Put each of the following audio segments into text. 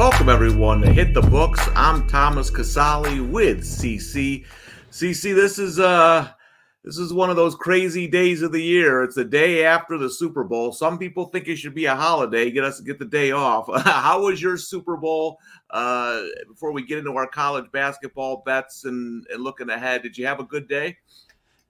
Welcome everyone to Hit the Books. I'm Thomas Casale with CC. CC, this is uh this is one of those crazy days of the year. It's the day after the Super Bowl. Some people think it should be a holiday, get us get the day off. How was your Super Bowl? Uh, before we get into our college basketball bets and, and looking ahead, did you have a good day?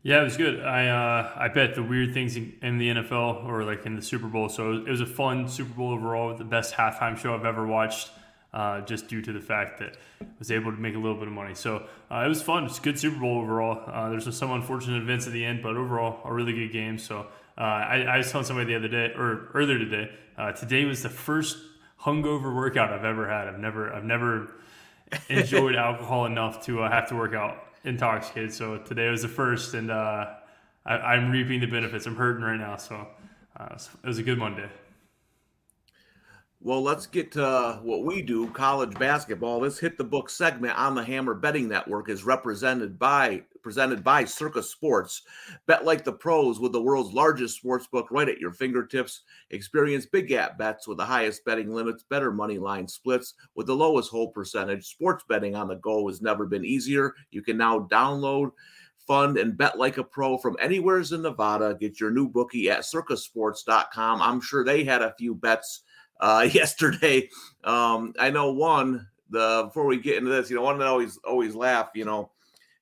Yeah, it was good. I uh, I bet the weird things in, in, the NFL or like in the Super Bowl. So it was a fun Super Bowl overall. The best halftime show I've ever watched uh, just due to the fact that I was able to make a little bit of money. So uh, it was fun. It's a good Super Bowl overall. Uh, there's some unfortunate events at the end, but overall, a really good game. So uh, I, I, was telling somebody the other day or earlier today. Uh, today was the first hungover workout I've ever had. I've never I've never enjoyed alcohol enough to uh, have to work out intoxicated. So today was the first, and I, am reaping the benefits. I'm hurting right now, so it was a good Monday. Well, let's get to what we do college basketball. This hit the book segment on the Hammer Betting Network is represented by presented by Circa Sports. Bet like the pros with the world's largest sports book right at your fingertips. Experience big gap bets with the highest betting limits, better money line splits with the lowest hold percentage. Sports betting on the go has never been easier. You can now download fund and bet like a pro from anywheres in Nevada. Get your new bookie at circasports.com. I'm sure they had a few bets uh, yesterday. Um, I know one. The before we get into this, you know, one that always always laugh. You know,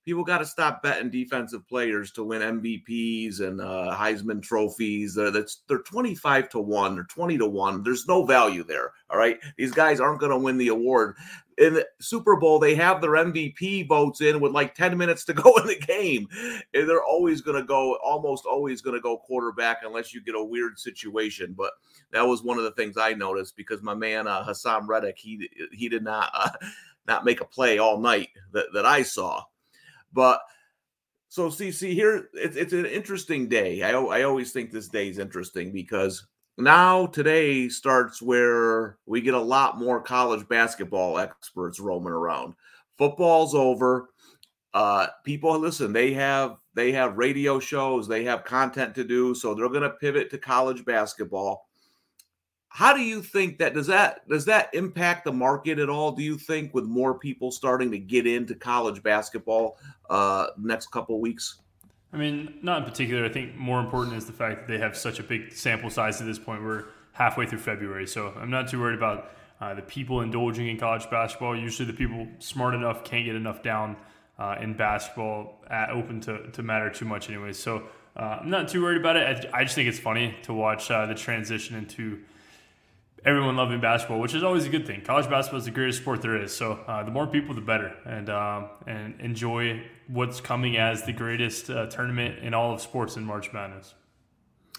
people got to stop betting defensive players to win MVPs and uh, Heisman trophies. Uh, that's they're 25 to 1 or 20 to 1. There's no value there. All right. These guys aren't going to win the award. In the Super Bowl, they have their MVP votes in with like 10 minutes to go in the game. And they're always going to go, almost always going to go quarterback unless you get a weird situation. But that was one of the things I noticed because my man uh, Haason Reddick, he he did not uh, not make a play all night that, that I saw. But so see, see here, it's, it's an interesting day. I, I always think this day is interesting because now today starts where we get a lot more college basketball experts roaming around. Football's over. Uh, people listen. They have they have radio shows. They have content to do, so they're going to pivot to college basketball how do you think that does that does that impact the market at all do you think with more people starting to get into college basketball uh next couple weeks i mean not in particular. I think more important is the fact that they have such a big sample size at this point. We're halfway through february so i'm not too worried about uh, the people indulging in college basketball. Usually the people smart enough can't get enough down uh, in basketball at open to, to matter too much anyway so uh, i'm not too worried about it. I, I just think it's funny to watch uh, the transition into everyone loving basketball, which is always a good thing. College basketball is the greatest sport there is. So uh, the more people, the better, and um, and enjoy what's coming as the greatest uh, tournament in all of sports in March Madness.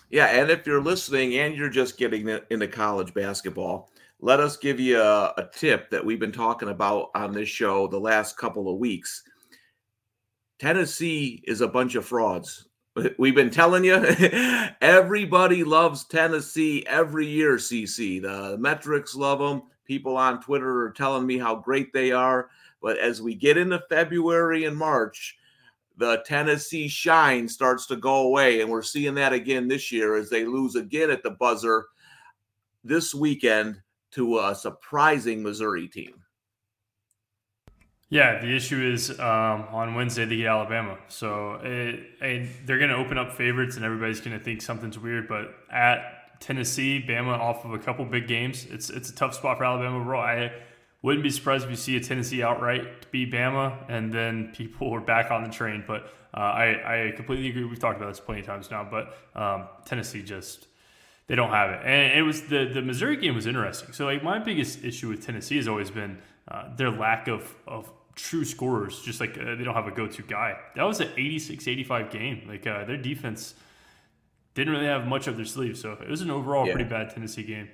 Yeah, and if you're listening and you're just getting into college basketball, let us give you a, a tip that we've been talking about on this show the last couple of weeks. Tennessee is a bunch of frauds. We've been telling you, everybody loves Tennessee every year, CC. The metrics love them. People on Twitter are telling me how great they are. But as we get into February and March, the Tennessee shine starts to go away. And we're seeing that again this year as they lose again at the buzzer this weekend to a surprising Missouri team. Yeah, the issue is um, on Wednesday they get Alabama, so it, it, they're going to open up favorites, and everybody's going to think something's weird. But at Tennessee, Bama off of a couple big games, it's it's a tough spot for Alabama overall. I wouldn't be surprised if you see a Tennessee outright beat Bama, and then people are back on the train. But uh, I I completely agree. We've talked about this plenty of times now, but um, Tennessee just they don't have it. And it was the the Missouri game was interesting. So like my biggest issue with Tennessee has always been uh, their lack of of true scorers. Just like uh, they don't have a go-to guy. That was an 86-85 game. Like uh, their defense didn't really have much of their sleeve, so it was an overall yeah. pretty bad Tennessee game.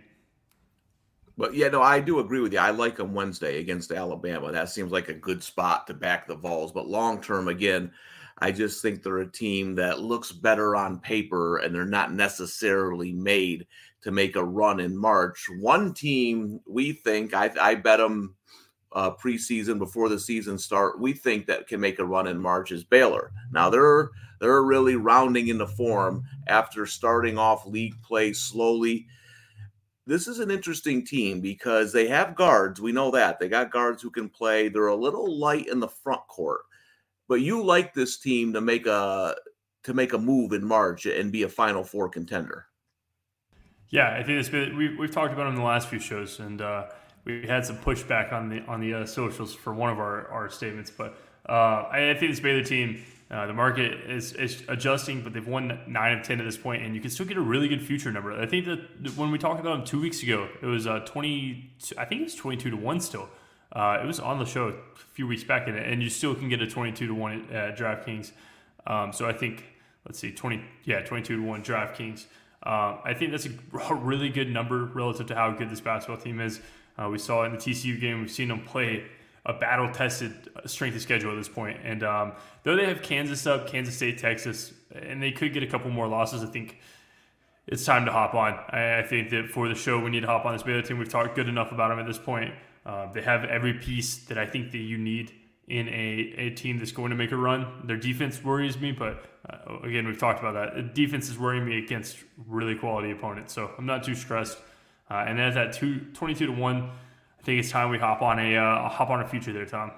But yeah, no, I do agree with you. I like them Wednesday against Alabama. That seems like a good spot to back the Vols. But long term, again, I just think they're a team that looks better on paper, and they're not necessarily made to make a run in March. One team we think I, I bet them uh, preseason before the season start, we think that can make a run in March is Baylor. Now they're they're really rounding into form after starting off league play slowly. this is an interesting team because they have guards. We know that they got guards who can play. They're a little light in the front court, but you like this team to make a to make a move in March and be a Final Four contender. Yeah, I think it's been we've, we've talked about it in the last few shows, and uh, we had some pushback on the on the uh, socials for one of our, our statements. But uh, I, I, think this Baylor team, uh, the market is, is adjusting, but they've won nine of ten at this point, and you can still get a really good future number. I think that when we talked about them two weeks ago, it was uh, twenty. I think it was twenty two to one still. Uh, it was on the show a few weeks back, and, and you still can get a twenty two to one at DraftKings. Um, so I think let's see, twenty yeah, twenty two to one DraftKings. Uh, I think that's a really good number relative to how good this basketball team is. Uh, we saw in the TCU game. We've seen them play a battle tested strength of schedule at this point. And um, though they have Kansas up, Kansas State, Texas, and they could get a couple more losses, I think it's time to hop on. I, I think that for the show, we need to hop on this Baylor team. We've talked good enough about them at this point. Uh, they have every piece that I think that you need in a, a team that's going to make a run. Their defense worries me, but uh, again, we've talked about that. Defense is worrying me against really quality opponents, so I'm not too stressed. Uh, and then at that two, 22 to 1, I think it's time we hop on a uh, hop on a future there, Tom.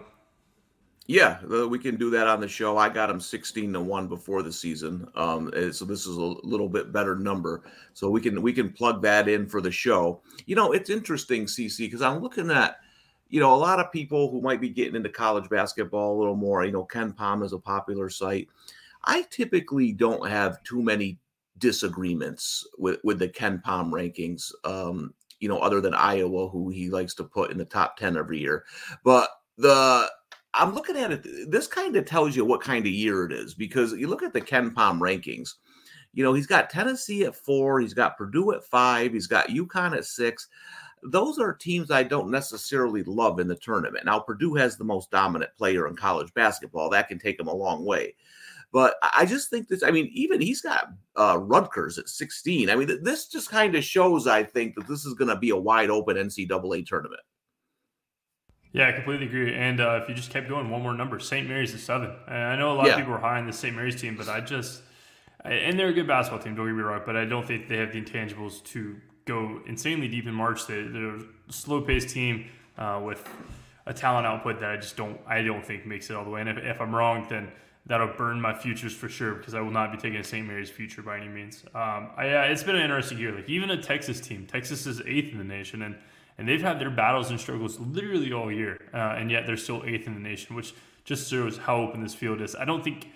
Yeah, we can do that on the show. I got him 16 to 1 before the season. Um, so this is a little bit better number. So we can we can plug that in for the show. You know, it's interesting, CC, because I'm looking at you know, a lot of people who might be getting into college basketball a little more, you know, KenPom is a popular site. I typically don't have too many disagreements with, with the KenPom rankings, um, you know, other than Iowa, who he likes to put in the top 10 every year. But the I'm looking at it, this kind of tells you what kind of year it is because you look at the KenPom rankings. You know, he's got Tennessee at four, he's got Purdue at five, he's got UConn at six those are teams I don't necessarily love in the tournament. Now, Purdue has the most dominant player in college basketball. That can take them a long way. But I just think this, I mean, even he's got uh, Rutgers at 16. I mean, this just kind of shows, I think, that this is going to be a wide open NCAA tournament. Yeah, I completely agree. And uh, if you just kept going one more number, St. Mary's is seven. And I know a lot yeah. of people are high on the St. Mary's team, but I just, and they're a good basketball team, don't get me wrong, but I don't think they have the intangibles to go insanely deep in March. They, are a slow paced team uh, with a talent output that I just don't I don't think makes it all the way. And if, if, I'm wrong, then that'll burn my futures for sure because I will not be taking a St. Mary's future by any means. Um, I, uh, it's been an interesting year. Like even a Texas team, Texas is eighth in the nation, and and they've had their battles and struggles literally all year, uh, and yet they're still eighth in the nation, which just shows how open this field is. I don't think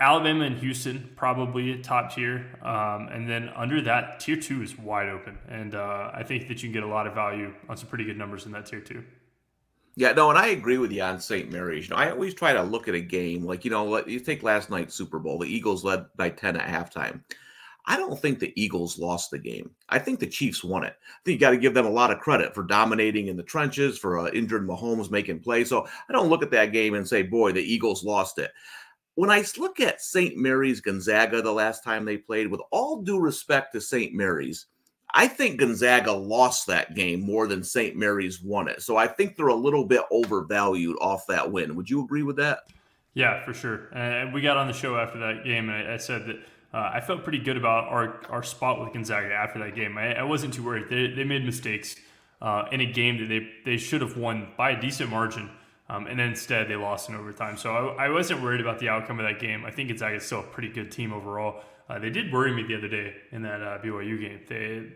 Alabama and Houston probably top tier, um, and then under that tier two is wide open, and uh, I think that you can get a lot of value on some pretty good numbers in that tier two. Yeah, no, and I agree with you on St. Mary's. You know, I always try to look at a game like you know, let you take last night's Super Bowl. The Eagles led by ten at halftime. I don't think the Eagles lost the game. I think the Chiefs won it. I think you got to give them a lot of credit for dominating in the trenches, for uh, injured Mahomes making plays. So I don't look at that game and say, boy, the Eagles lost it when I look at St. Mary's Gonzaga the last time they played, with all due respect to St. Mary's, I think Gonzaga lost that game more than St. Mary's won it. So I think they're a little bit overvalued off that win. Would you agree with that? Yeah, for sure. And we got on the show after that game, and I, said that uh, I felt pretty good about our, our spot with Gonzaga after that game. I, I wasn't too worried. They, they made mistakes uh, in a game that they, they should have won by a decent margin. Um, and then instead, they lost in overtime. So I, I, wasn't worried about the outcome of that game. I think Gonzaga is still a pretty good team overall. Uh, they did worry me the other day in that uh, BYU game. They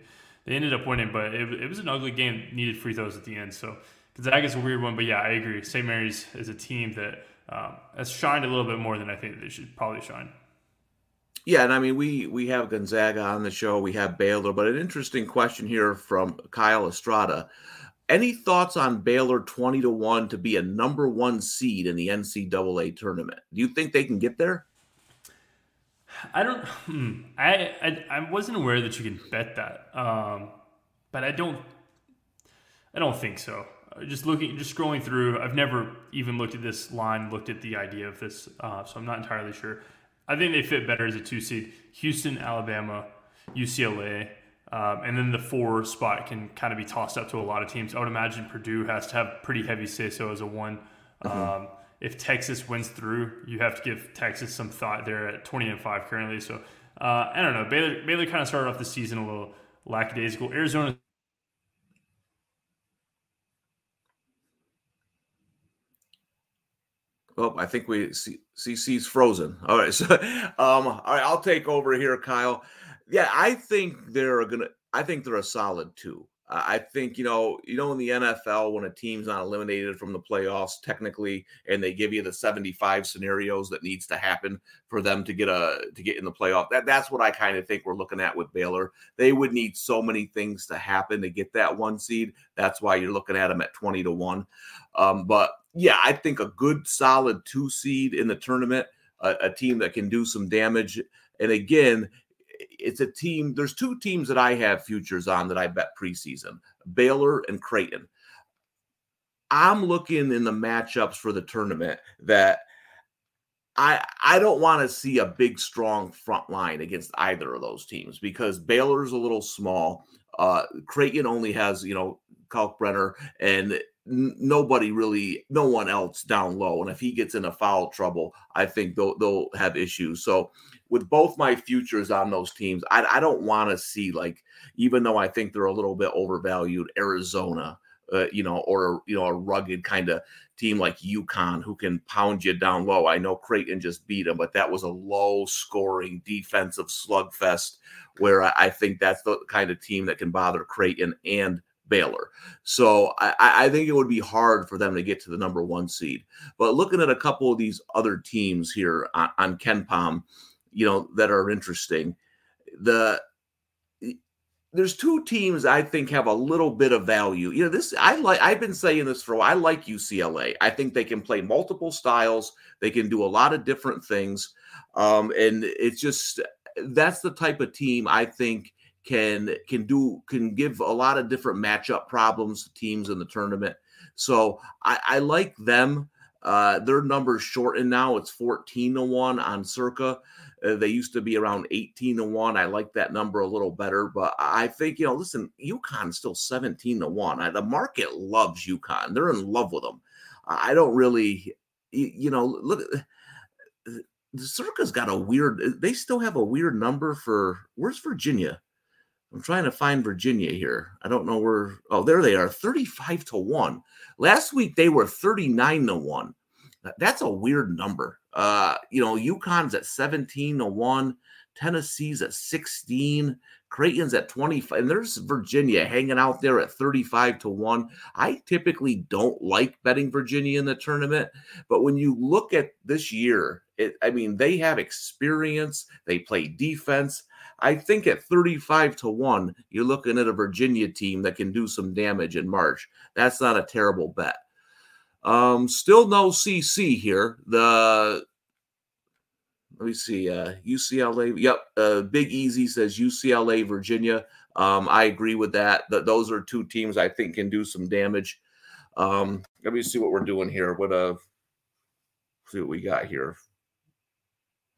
they ended up winning, but it, it was an ugly game. Needed free throws at the end. So Gonzaga's a weird one, but yeah, I agree. St. Mary's is a team that um, has shined a little bit more than I think they should probably shine. Yeah, and I mean we we have Gonzaga on the show, we have Baylor, but an interesting question here from Kyle Estrada. Any thoughts on Baylor 20 to 1 to be a number one seed in the NCAA tournament? Do you think they can get there? I don't. Hmm, I, I, I wasn't aware that you can bet that, um, but I don't. I don't think so. Just looking, just scrolling through. I've never even looked at this line, looked at the idea of this, uh, so I'm not entirely sure. I think they fit better as a two seed. Houston, Alabama, UCLA, um, and then the four spot can kind of be tossed up to a lot of teams. I would imagine Purdue has to have pretty heavy say so as a one. Mm-hmm. Um, if Texas wins through, you have to give Texas some thought there at 20 and 5 currently. So uh, I don't know. Baylor, Baylor kind of started off the season a little lackadaisical. Arizona Oh, I think we see CC's frozen. All right, so um, all right, I'll take over here, Kyle. Yeah, I think they're gonna. I think they're a solid two. I think you know, you know, in the NFL, when a team's not eliminated from the playoffs technically, and they give you the 75 scenarios that needs to happen for them to get a to get in the playoff. That that's what I kind of think we're looking at with Baylor. They would need so many things to happen to get that one seed. That's why you're looking at them at 20 to one. Um, but yeah, I think a good solid two seed in the tournament, a, a team that can do some damage. And again, it's a team. There's two teams that I have futures on that I bet preseason: Baylor and Creighton. I'm looking in the matchups for the tournament that I I don't want to see a big strong front line against either of those teams because Baylor's a little small. Uh, Creighton only has you know Kalkbrenner and nobody really, no one else down low. And if he gets into foul trouble, I think they'll they'll have issues. So with both my futures on those teams, I, I don't want to see like, even though I think they're a little bit overvalued, Arizona, uh, you know, or you know, a rugged kind of team like UConn who can pound you down low. I know Creighton just beat them, but that was a low scoring defensive slugfest where I, I think that's the kind of team that can bother Creighton and Baylor. So I, I, think it would be hard for them to get to the number one seed. But looking at a couple of these other teams here on, on KenPom, you know, that are interesting, the there's two teams I think have a little bit of value. You know, this I like. I've been saying this for a while. I like UCLA. I think they can play multiple styles. They can do a lot of different things, um, and it's just that's the type of team I think can can do can give a lot of different matchup problems to teams in the tournament. So I, I like them. Uh, their numbers shortened now. It's 14 to 1 on circa. Uh, they used to be around 18 to 1. I like that number a little better, but I think, you know, listen, UConn's still 17 to 1. I, the market loves UConn. They're in love with them. I don't really, you, you know, look, the Circa's got a weird, they still have a weird number for, where's Virginia? I'm trying to find Virginia here. I don't know where. Oh, there they are 35 to 1. Last week they were 39 to 1. That's a weird number. Uh, you know, UConn's at 17 to 1, Tennessee's at 16, Creighton's at 25, and there's Virginia hanging out there at 35 to 1. I typically don't like betting Virginia in the tournament, but when you look at this year, it, I mean, they have experience, they play defense. I think at 35 to 1, you're looking at a Virginia team that can do some damage in March. That's not a terrible bet. Um, still no CC here. The let me see, uh, UCLA. Yep, uh, Big Easy says UCLA, Virginia. Um, I agree with that. Those are two teams I think can do some damage. Um, let me see what we're doing here. What uh, see what we got here.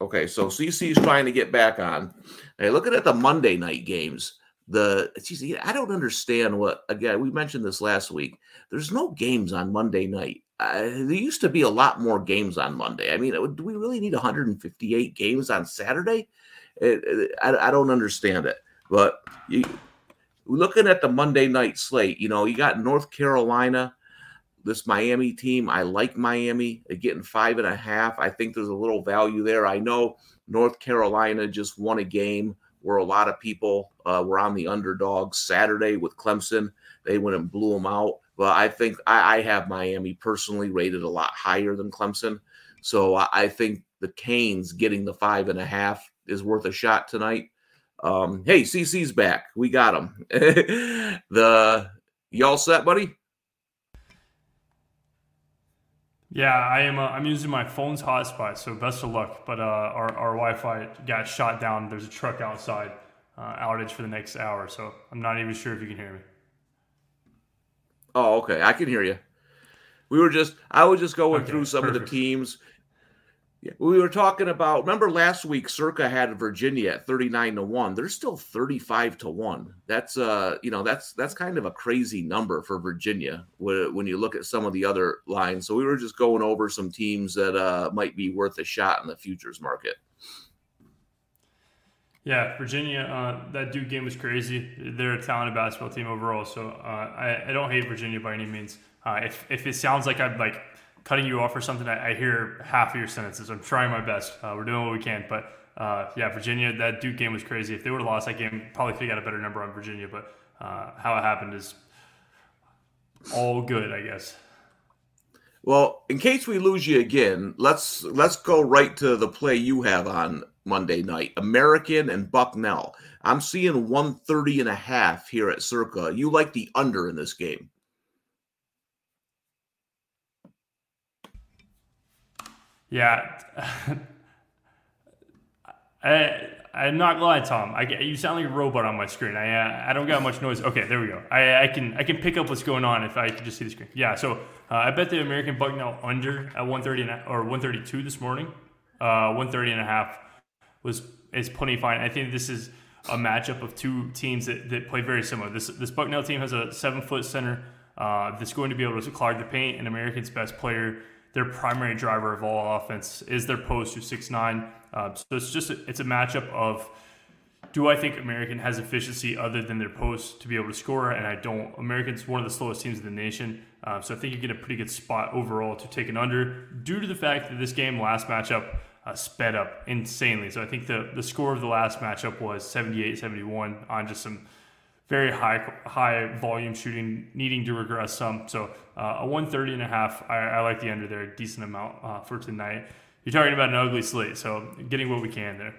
Okay, so CC is trying to get back on. Hey, looking at the Monday night games, the geez, I don't understand what again. We mentioned this last week. There's no games on Monday night. Uh, there used to be a lot more games on Monday. I mean, do we really need 158 games on Saturday? It, it, I, I, don't understand it. But you, looking at the Monday night slate, you know, you got North Carolina this Miami team. I like Miami getting five and a half. I think there's a little value there. I know North Carolina just won a game where a lot of people uh, were on the underdogs Saturday with Clemson. They went and blew them out. But I think I, I have Miami personally rated a lot higher than Clemson. So I, I think the Canes getting the five and a half is worth a shot tonight. Um, hey, CC's back. We got him. the y'all set, buddy? Yeah, I am. Uh, I'm using my phone's hotspot, so best of luck. But uh, our our Wi-Fi got shot down. There's a truck outside, uh, outage for the next hour, so I'm not even sure if you can hear me. Oh, okay, I can hear you. We were just, I was just going okay, through some perfect. of the teams yeah, we were talking about. Remember last week, Circa had Virginia at thirty-nine to one. They're still thirty-five to one. That's uh, you know, that's that's kind of a crazy number for Virginia when you look at some of the other lines. So we were just going over some teams that uh might be worth a shot in the futures market. Yeah, Virginia, uh, that Duke game was crazy. They're a talented basketball team overall, so uh, I, I, don't hate Virginia by any means. Uh, if, if it sounds like I'm like cutting you off or something, I, I hear half of your sentences. I'm trying my best. Uh, we're doing what we can, but uh, yeah, Virginia, that Duke game was crazy. If they would have lost that game, probably could have got a better number on Virginia, but uh, how it happened is all good, I guess. Well, in case we lose you again, let's let's go right to the play you have on Monday night. American and Bucknell. I'm seeing 130 and a half here at Circa. You like the under in this game. Yeah. I I'm not glad, Tom. I you sound like a robot on my screen. I uh, I don't got much noise. Okay, there we go. I, I can I can pick up what's going on if I can just see the screen. Yeah. So uh, I bet the American Bucknell under at 130 or 132 this morning. Uh, 130 and a half was is plenty fine. I think this is a matchup of two teams that, that play very similar. This this Bucknell team has a seven foot center uh, that's going to be able to clog the paint, and American's best player their primary driver of all offense is their post who's six nine. Uh, so it's just a, it's a matchup of do I think American has efficiency other than their post to be able to score? And I don't. American's one of the slowest teams in the nation, uh, so I think you get a pretty good spot overall to take an under due to the fact that this game last matchup uh, sped up insanely. So I think the the score of the last matchup was 78-71 on just some very high high volume shooting, needing to regress some. So uh, a 130 and a half, I, I like the under there, a decent amount uh, for tonight. You're talking about an ugly slate, so getting what we can there.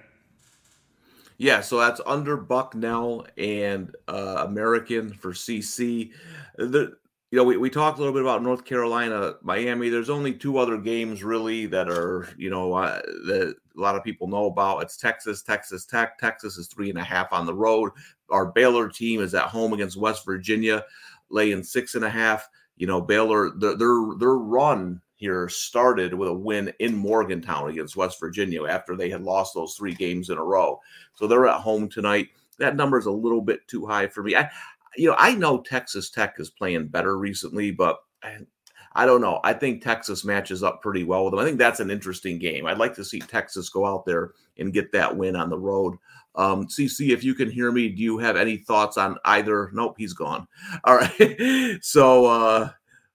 Yeah, so that's under Bucknell and uh, American for CC. The you know, we, we talked a little bit about North Carolina, Miami. There's only two other games really that are, you know, uh, that a lot of people know about. It's Texas, Texas Tech. Texas is three and a half on the road. Our Baylor team is at home against West Virginia, laying six and a half. You know, Baylor, their their, their run here started with a win in Morgantown against West Virginia after they had lost those three games in a row. So they're at home tonight. That number is a little bit too high for me. I, you know, I know Texas Tech is playing better recently, but I don't know. I think Texas matches up pretty well with them. I think that's an interesting game. I'd like to see Texas go out there and get that win on the road. Um, CC, if you can hear me, do you have any thoughts on either? Nope, he's gone. All right. so uh,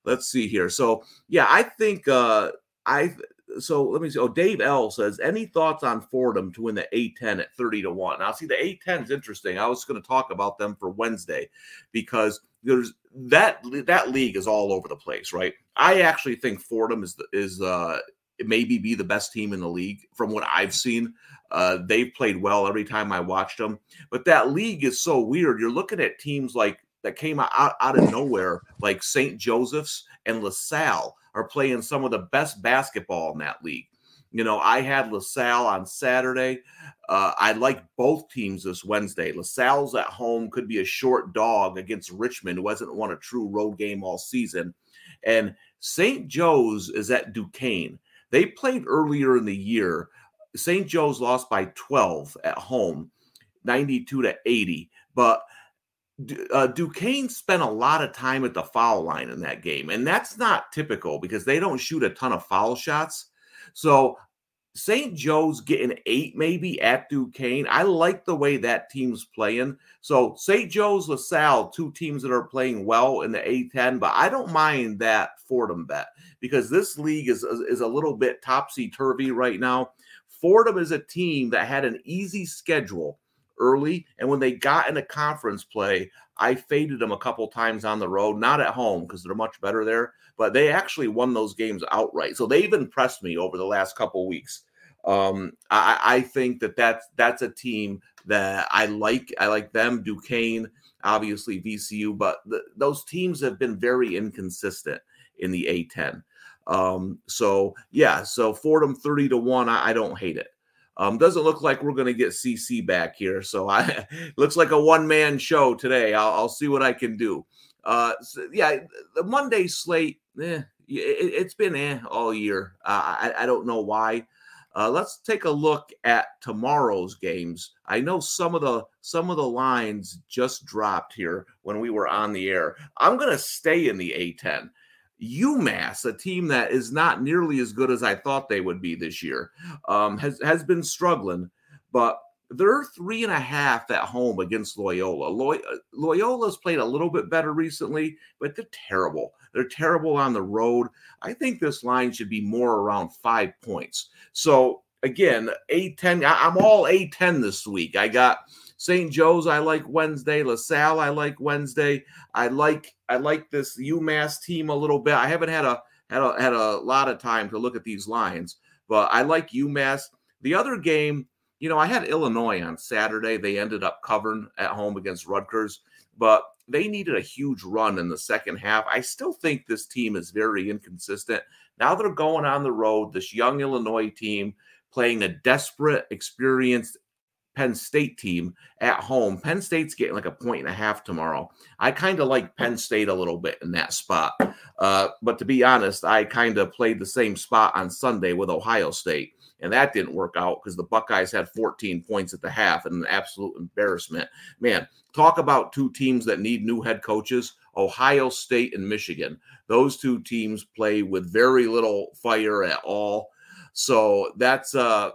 let's see here. So yeah, I think uh, I so let me see. Oh, Dave L says, any thoughts on Fordham to win the A10 at 30 to 1? Now, see, the A10 is interesting. I was going to talk about them for Wednesday because there's that that league is all over the place, right? I actually think Fordham is is uh maybe be the best team in the league from what I've seen. Uh, they've played well every time I watched them, but that league is so weird. You're looking at teams like that came out, out of nowhere, like St. Joseph's and LaSalle are playing some of the best basketball in that league. You know, I had LaSalle on Saturday. Uh, I like both teams this Wednesday. LaSalle's at home could be a short dog against Richmond, who hasn't won a true road game all season. And St. Joe's is at Duquesne. They played earlier in the year. St. Joe's lost by 12 at home, 92 to 80. But uh, Duquesne spent a lot of time at the foul line in that game, and that's not typical because they don't shoot a ton of foul shots. So St. Joe's getting eight maybe at Duquesne. I like the way that team's playing. So St. Joe's, LaSalle, two teams that are playing well in the A10, but I don't mind that Fordham bet because this league is is a little bit topsy turvy right now. Fordham is a team that had an easy schedule early. And when they got into conference play, I faded them a couple times on the road, not at home because they're much better there, but they actually won those games outright. So they've impressed me over the last couple weeks. Um, I, I think that that's that's a team that I like. I like them. Duquesne, obviously VCU, but those teams have been very inconsistent in the A10. Um, so yeah, so Fordham 30 to 1, I, I don't hate it. Um, doesn't look like we're going to get CC back here, so I looks like a one man show today. I'll, I'll, see what I can do. Uh, so, yeah, the Monday slate, eh, it, has been eh all year. Uh, I, I don't know why. Uh, let's take a look at tomorrow's games. I know some of the some of the lines just dropped here when we were on the air. I'm going to stay in the A10. UMass, a team that is not nearly as good as I thought they would be this year, um, has has been struggling. But they're three and a half at home against Loyola. Loy- uh, Loyola's played a little bit better recently, but they're terrible. They're terrible on the road. I think this line should be more around five points. So again, A10, I'm all A10 this week. I got St. Joe's, I like Wednesday. LaSalle, I like Wednesday. I like I like this UMass team a little bit. I haven't had a had a had a lot of time to look at these lines, but I like UMass. The other game you know, I had Illinois on Saturday. They ended up covering at home against Rutgers, but they needed a huge run in the second half. I still think this team is very inconsistent. Now they're going on the road, this young Illinois team playing a desperate, experienced Penn State team at home. Penn State's getting like a point and a half tomorrow. I kind of like Penn State a little bit in that spot. Uh, but to be honest, I kind of played the same spot on Sunday with Ohio State and that didn't work out because the Buckeyes had 14 points at the half and an absolute embarrassment. Man, talk about two teams that need new head coaches Ohio State and Michigan. Those two teams play with very little fire at all. So that's uh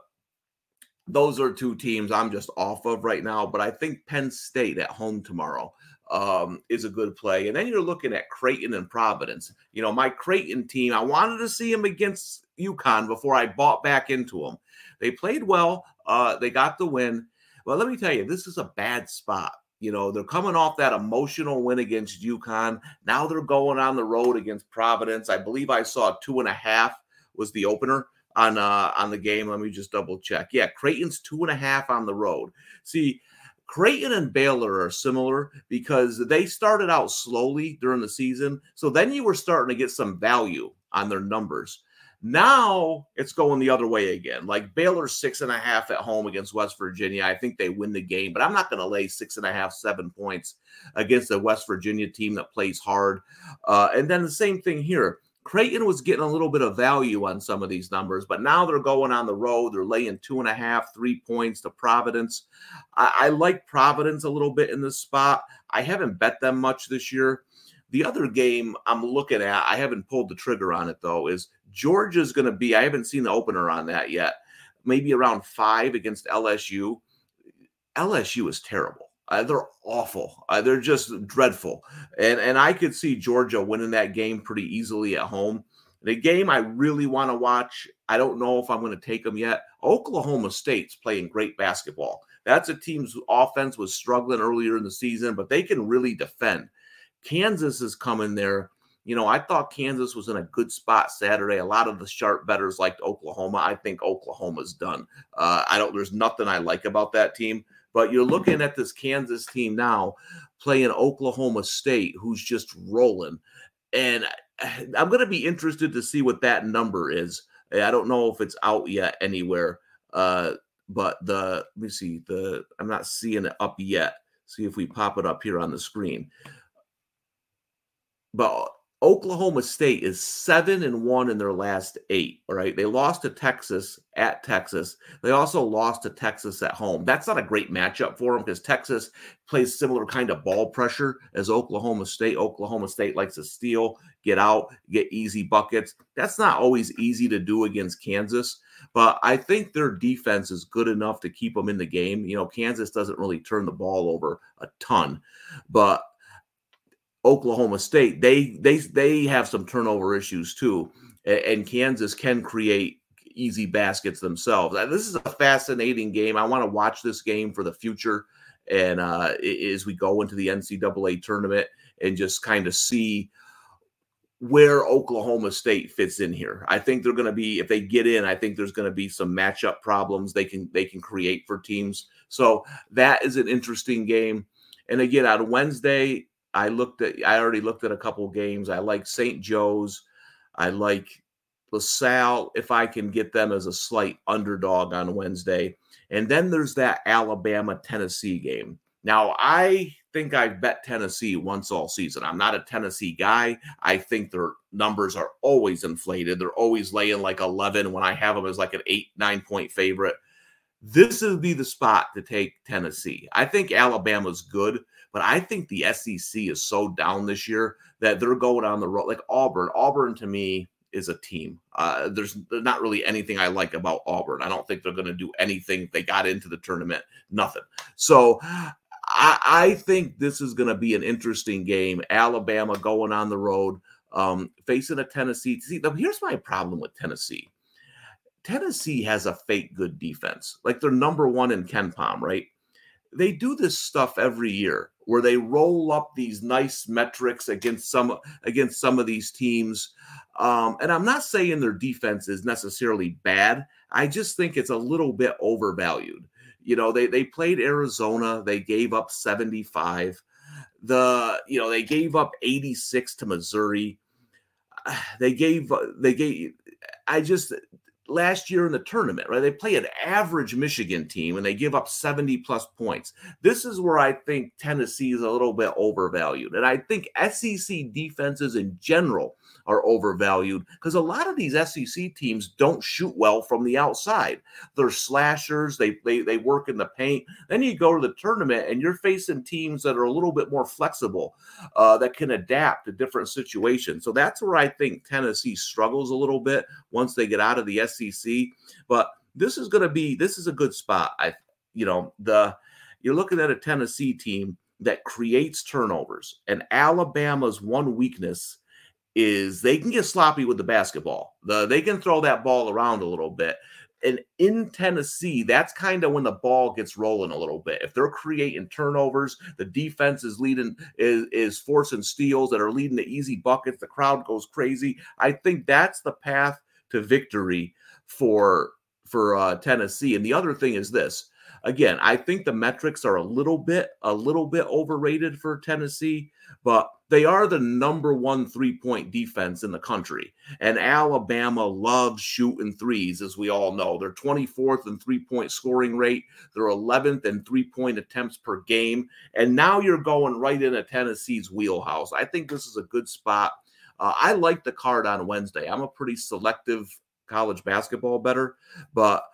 those are two teams I'm just off of right now. But I think Penn State at home tomorrow um, is a good play. And then you're looking at Creighton and Providence. You know, my Creighton team, I wanted to see them against UConn before I bought back into them. They played well. Uh, they got the win. Well, let me tell you, this is a bad spot. You know, they're coming off that emotional win against UConn. Now they're going on the road against Providence. I believe I saw two and a half was the opener on uh on the game. Let me just double check. Yeah, Creighton's two and a half on the road. See, Creighton and Baylor are similar because they started out slowly during the season. So then you were starting to get some value on their numbers. Now it's going the other way again. Like Baylor six and a half at home against West Virginia. I think they win the game, but I'm not going to lay six and a half, seven points against a West Virginia team that plays hard. Uh, and then the same thing here. Creighton was getting a little bit of value on some of these numbers, but now they're going on the road. They're laying two and a half, three points to Providence. I, I like Providence a little bit in this spot. I haven't bet them much this year. The other game I'm looking at, I haven't pulled the trigger on it though, is Georgia's going to be, I haven't seen the opener on that yet, maybe around five against LSU. LSU is terrible. Uh, they're awful. Uh, they're just dreadful. And and I could see Georgia winning that game pretty easily at home. The game I really want to watch, I don't know if I'm going to take them yet. Oklahoma State's playing great basketball. That's a team's offense was struggling earlier in the season, but they can really defend. Kansas is coming there. You know, I thought Kansas was in a good spot Saturday. A lot of the sharp betters liked Oklahoma. I think Oklahoma's done. Uh, I don't. There's nothing I like about that team. But you're looking at this Kansas team now playing Oklahoma State, who's just rolling. And I'm going to be interested to see what that number is. I don't know if it's out yet anywhere. Uh, but the let me see the I'm not seeing it up yet. See if we pop it up here on the screen. But Oklahoma State is seven and one in their last eight. All right. They lost to Texas at Texas. They also lost to Texas at home. That's not a great matchup for them because Texas plays similar kind of ball pressure as Oklahoma State. Oklahoma State likes to steal, get out, get easy buckets. That's not always easy to do against Kansas, but I think their defense is good enough to keep them in the game. You know, Kansas doesn't really turn the ball over a ton, but Oklahoma State, they they they have some turnover issues too, and Kansas can create easy baskets themselves. Uh, this is a fascinating game. I want to watch this game for the future, and uh, as we go into the NCAA tournament and just kind of see where Oklahoma State fits in here. I think they're going to be if they get in, I think there's going to be some matchup problems they can they can create for teams. So that is an interesting game. And again, on Wednesday, I looked at I already looked at a couple games. I like St. Joe's. I like LaSalle if I can get them as a slight underdog on Wednesday. And then there's that Alabama Tennessee game. Now, I think I've bet Tennessee once all season. I'm not a Tennessee guy. I think their numbers are always inflated. They're always laying like 11 when I have them as like an eight, nine point favorite. This would be the spot to take Tennessee. I think Alabama's good. But I think the SEC is so down this year that they're going on the road. Like Auburn, Auburn to me is a team. Uh, there's not really anything I like about Auburn. I don't think they're going to do anything. They got into the tournament, nothing. So I, I think this is going to be an interesting game. Alabama going on the road, um, facing a Tennessee. See, here's my problem with Tennessee. Tennessee has a fake good defense. Like they're number one in KenPom, right? They do this stuff every year where they roll up these nice metrics against some against some of these teams. Um, and I'm not saying their defense is necessarily bad. I just think it's a little bit overvalued. You know, they they played Arizona, they gave up 75. The you know they gave up 86 to Missouri. They gave they gave. I just last year in the tournament, right? They play an average Michigan team and they give up 70 plus points. This is where I think Tennessee is a little bit overvalued. And I think SEC defenses in general are overvalued because a lot of these SEC teams don't shoot well from the outside. They're slashers, they, they, they work in the paint. Then you go to the tournament and you're facing teams that are a little bit more flexible, uh, that can adapt to different situations. So that's where I think Tennessee struggles a little bit once they get out of the SEC. But this is going to be this is a good spot. I you know the you're looking at a Tennessee team that creates turnovers, and Alabama's one weakness is they can get sloppy with the basketball. The they can throw that ball around a little bit. And in Tennessee, that's kind of when the ball gets rolling a little bit. If they're creating turnovers, the defense is leading is is forcing steals that are leading to easy buckets. The crowd goes crazy. I think that's the path to victory for for uh, Tennessee. And the other thing is this. Again, I think the metrics are a little bit a little bit overrated for Tennessee, but they are the number one three point defense in the country. And Alabama loves shooting threes, as we all know. They're 24th in three point scoring rate, they're 11th in three point attempts per game. And now you're going right into Tennessee's wheelhouse. I think this is a good spot. Uh, I like the card on Wednesday. I'm a pretty selective college basketball better, but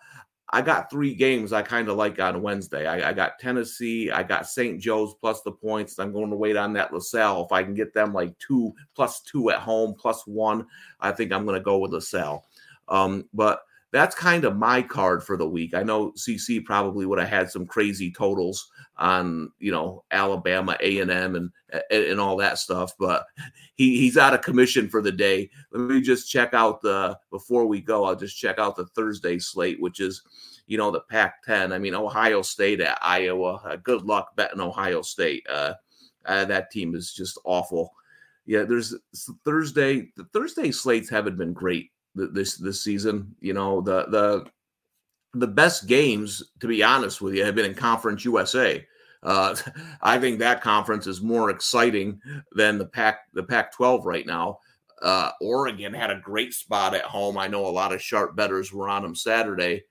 I got three games I kind of like on Wednesday. I, I, got Tennessee, I got St. Joe's plus the points. I'm going to wait on that LaSalle. If I can get them like two plus two at home, plus one, I think I'm going to go with LaSalle. Um, but that's kind of my card for the week. I know CC probably would have had some crazy totals on you know Alabama, A and M, and and all that stuff, but he he's out of commission for the day. Let me just check out the before we go. I'll just check out the Thursday slate, which is you know the Pac-10. I mean Ohio State at Iowa. Uh, good luck betting Ohio State. Uh, uh, that team is just awful. Yeah, there's Thursday. The Thursday slates haven't been great this this season. You know, the the the best games, to be honest with you, have been in Conference USA. Uh, I think that conference is more exciting than the Pac the Pac-12 right now. Uh, Oregon had a great spot at home. I know a lot of sharp betters were on them Saturday.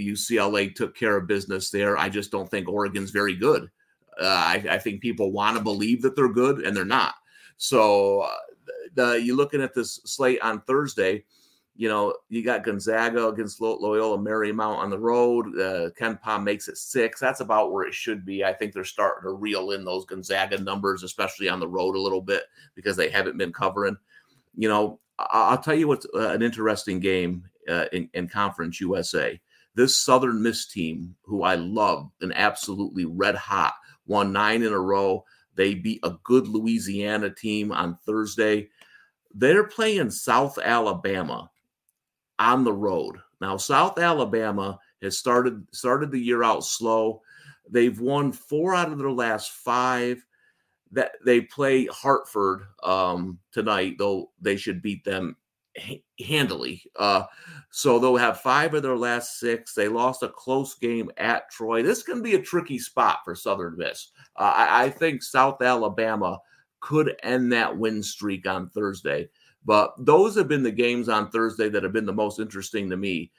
UCLA took care of business there. I just don't think Oregon's very good. Uh, I, I, think people want to believe that they're good, and they're not. So, uh, the, you looking at this slate on Thursday you know, you got Gonzaga against Loyola Marymount on the road. Uh, KenPom makes it six. That's about where it should be. I think they're starting to reel in those Gonzaga numbers, especially on the road a little bit because they haven't been covering. You know, I'll tell you what's uh, an interesting game uh, in, in Conference USA. This Southern Miss team, who I love and absolutely red hot, won nine in a row. They beat a good Louisiana team on Thursday. They're playing South Alabama on the road. Now, South Alabama has started started the year out slow. They've won four out of their last five. That they play Hartford um, tonight, though they should beat them handily. Uh, so they'll have five of their last six. They lost a close game at Troy. This can be a tricky spot for Southern Miss. Uh, I, I think South Alabama could end that win streak on Thursday. But those have been the games on Thursday that have been the most interesting to me,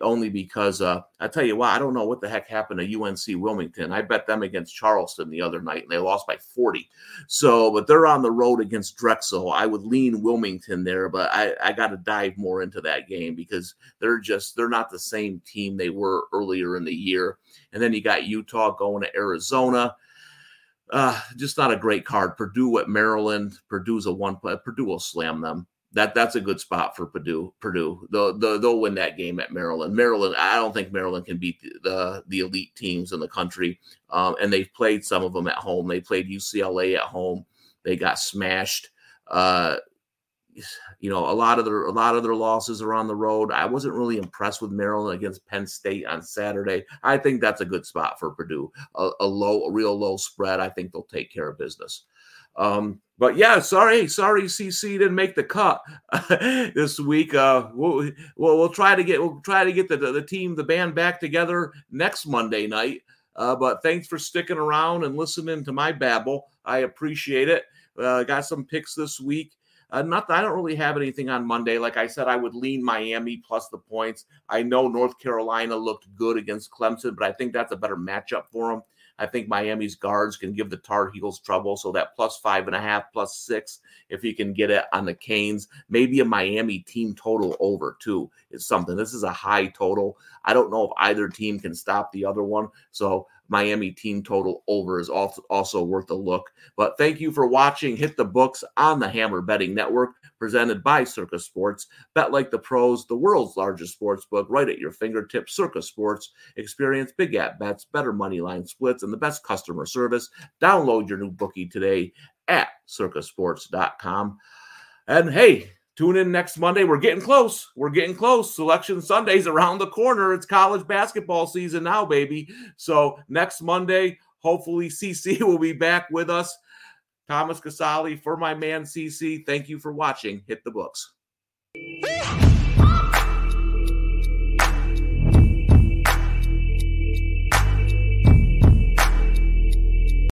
only because uh, I tell you what, I don't know what the heck happened to UNC Wilmington. I bet them against Charleston the other night and they lost by 40. So, but they're on the road against Drexel. I would lean Wilmington there, but I, I got to dive more into that game because they're just, they're not the same team they were earlier in the year. And then you got Utah going to Arizona. Uh, just not a great card. Purdue at Maryland. Purdue's a one. Purdue will slam them that that's a good spot for Purdue. Purdue, they'll, they'll, win that game at Maryland. Maryland, I don't think Maryland can beat the the, the elite teams in the country. Um, and they've played some of them at home. They played UCLA at home. They got smashed. Uh, you know, a lot of their a lot of their losses are on the road. I wasn't really impressed with Maryland against Penn State on Saturday. I think that's a good spot for Purdue. A, a low, a real low spread. I think they'll take care of business. Um, but yeah, sorry, sorry, CC didn't make the cut this week. Uh, we'll, we'll, we'll try to get we'll try to get the the team the band back together next Monday night. Uh, but thanks for sticking around and listening to my babble. I appreciate it. Uh, got some picks this week. Uh, not I don't really have anything on Monday. Like I said, I would lean Miami plus the points. I know North Carolina looked good against Clemson, but I think that's a better matchup for them. I think Miami's guards can give the Tar Heels trouble. So that plus five and a half, plus six, if he can get it on the Canes, maybe a Miami team total over too is something. This is a high total. I don't know if either team can stop the other one. So Miami team total over is also, worth a look. But thank you for watching. Hit the books on the Hammer Betting Network, presented by Circa Sports. Bet like the pros, the world's largest sports book, right at your fingertips. Circa Sports. Experience big at bets, better money line splits, and the best customer service. Download your new bookie today at circasports.com. And hey, Tune in next Monday. We're getting close. We're getting close. Selection Sunday's around the corner. It's college basketball season now, baby. So next Monday, hopefully CC will be back with us. Thomas Casale for my man CC. Thank you for watching. Hit the books.